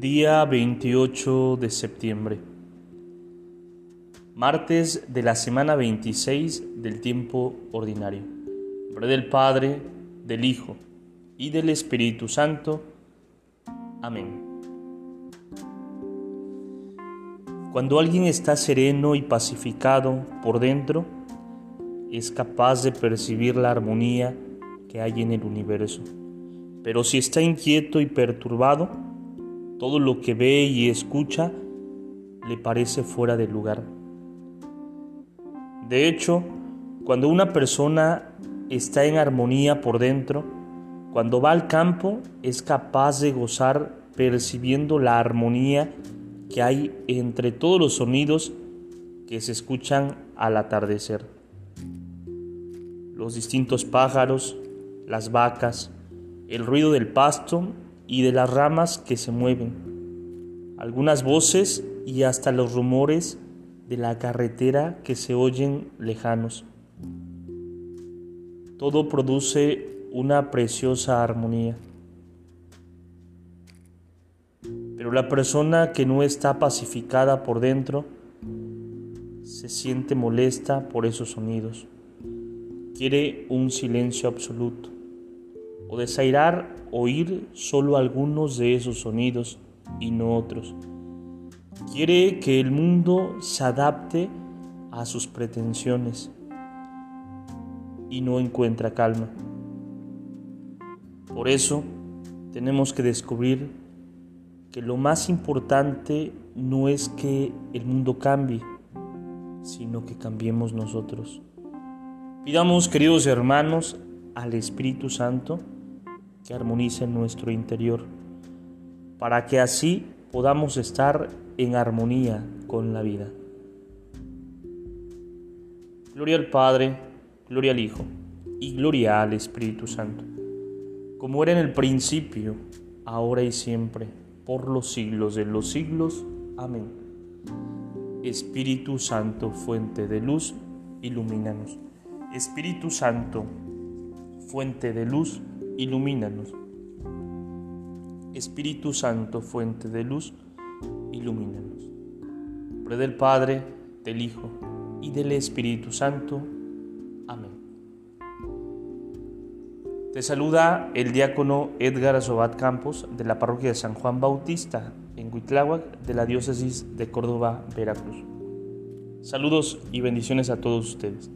Día 28 de septiembre. Martes de la semana 26 del tiempo ordinario. Nombre del Padre, del Hijo y del Espíritu Santo. Amén. Cuando alguien está sereno y pacificado por dentro, es capaz de percibir la armonía que hay en el universo. Pero si está inquieto y perturbado, todo lo que ve y escucha le parece fuera de lugar. De hecho, cuando una persona está en armonía por dentro, cuando va al campo es capaz de gozar percibiendo la armonía que hay entre todos los sonidos que se escuchan al atardecer. Los distintos pájaros, las vacas, el ruido del pasto y de las ramas que se mueven, algunas voces y hasta los rumores de la carretera que se oyen lejanos. Todo produce una preciosa armonía. Pero la persona que no está pacificada por dentro se siente molesta por esos sonidos. Quiere un silencio absoluto o desairar oír solo algunos de esos sonidos y no otros. Quiere que el mundo se adapte a sus pretensiones y no encuentra calma. Por eso tenemos que descubrir que lo más importante no es que el mundo cambie, sino que cambiemos nosotros. Pidamos, queridos hermanos, al Espíritu Santo, que armonice nuestro interior, para que así podamos estar en armonía con la vida. Gloria al Padre, gloria al Hijo y gloria al Espíritu Santo, como era en el principio, ahora y siempre, por los siglos de los siglos. Amén. Espíritu Santo, fuente de luz, ilumínanos. Espíritu Santo, fuente de luz, ilumínanos. Espíritu Santo, fuente de luz, ilumínanos. Nombre del Padre, del Hijo y del Espíritu Santo. Amén. Te saluda el diácono Edgar Azobat Campos de la parroquia de San Juan Bautista en Huitláhuac de la diócesis de Córdoba, Veracruz. Saludos y bendiciones a todos ustedes.